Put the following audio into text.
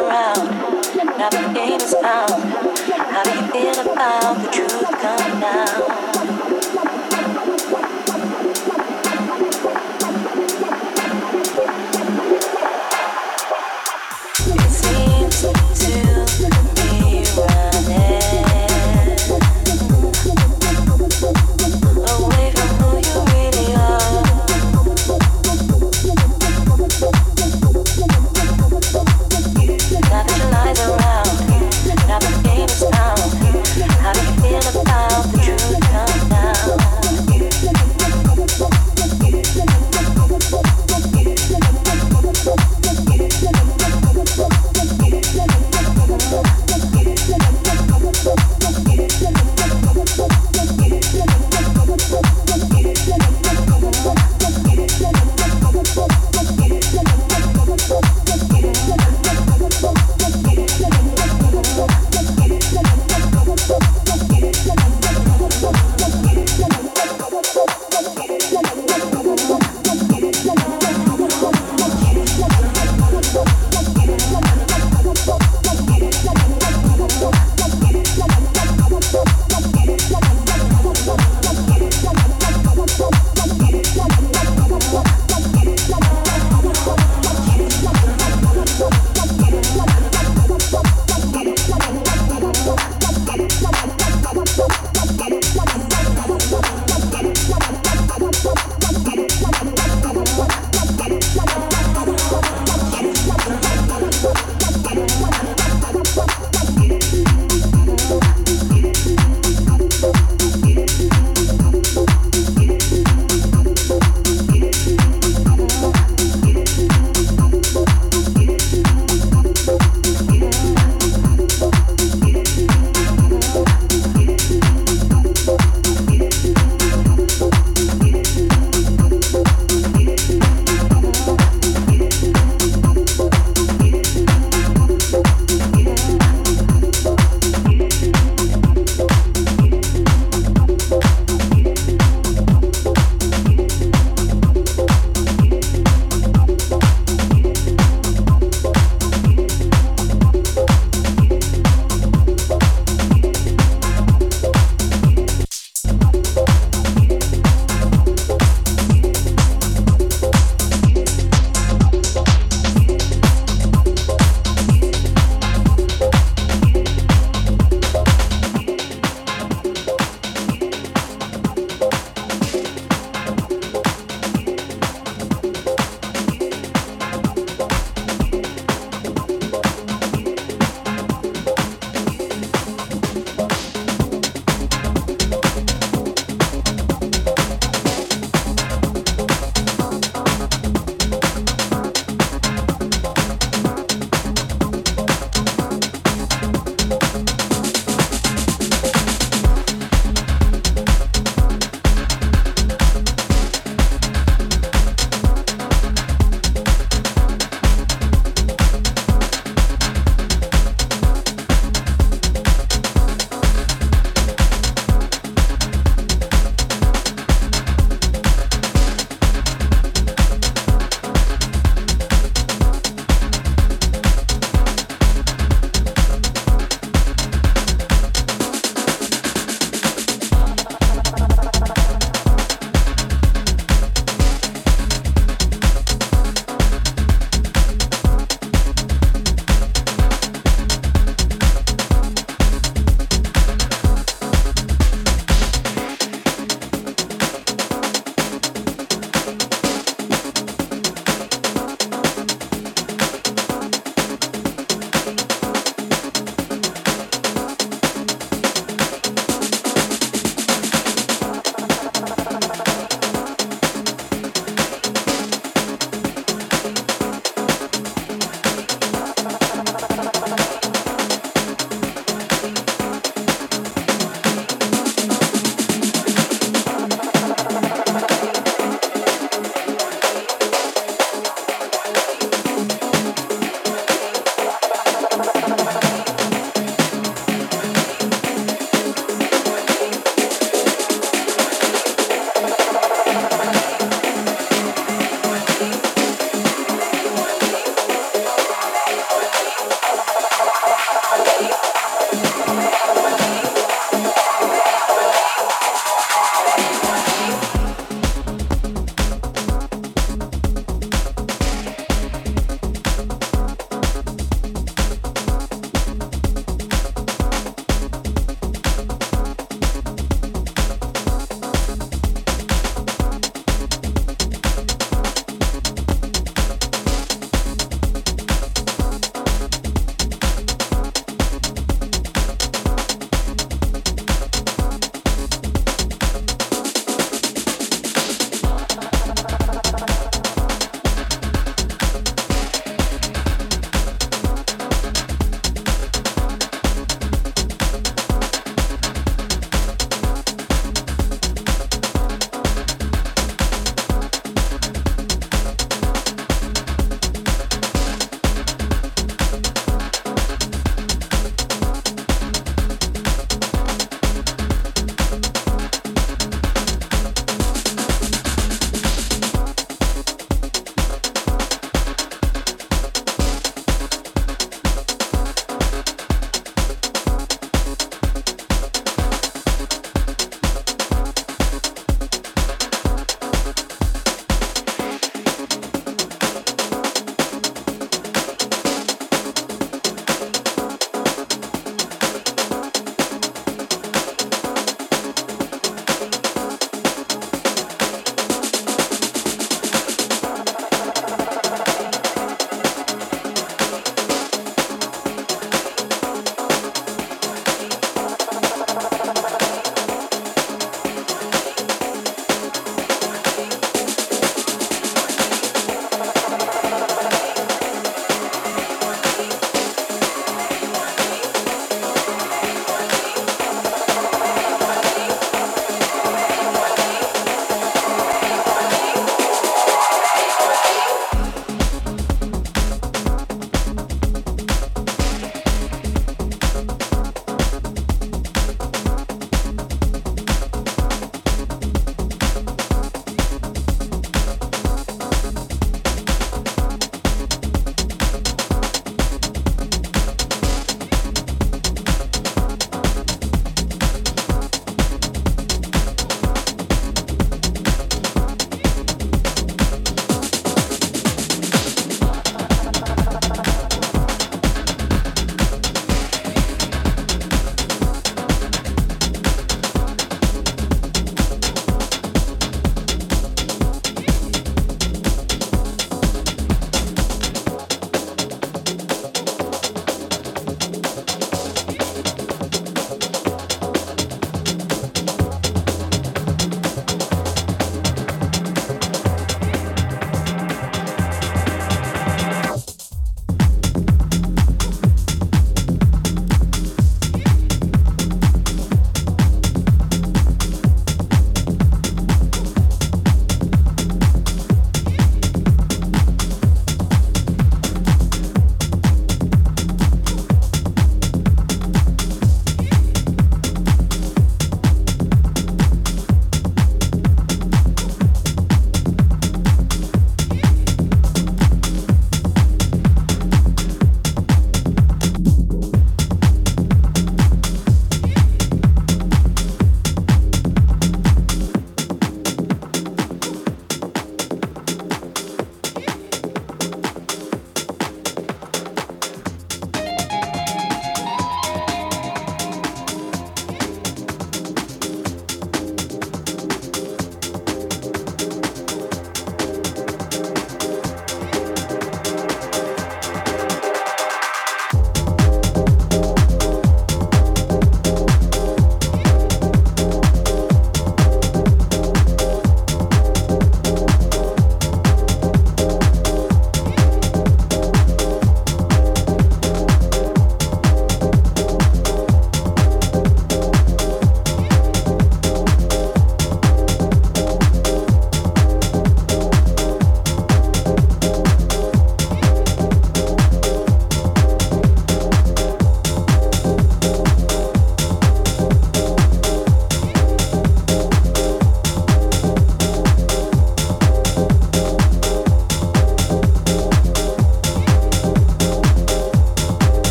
around. Now the game is on. How do you feel about the truth coming out?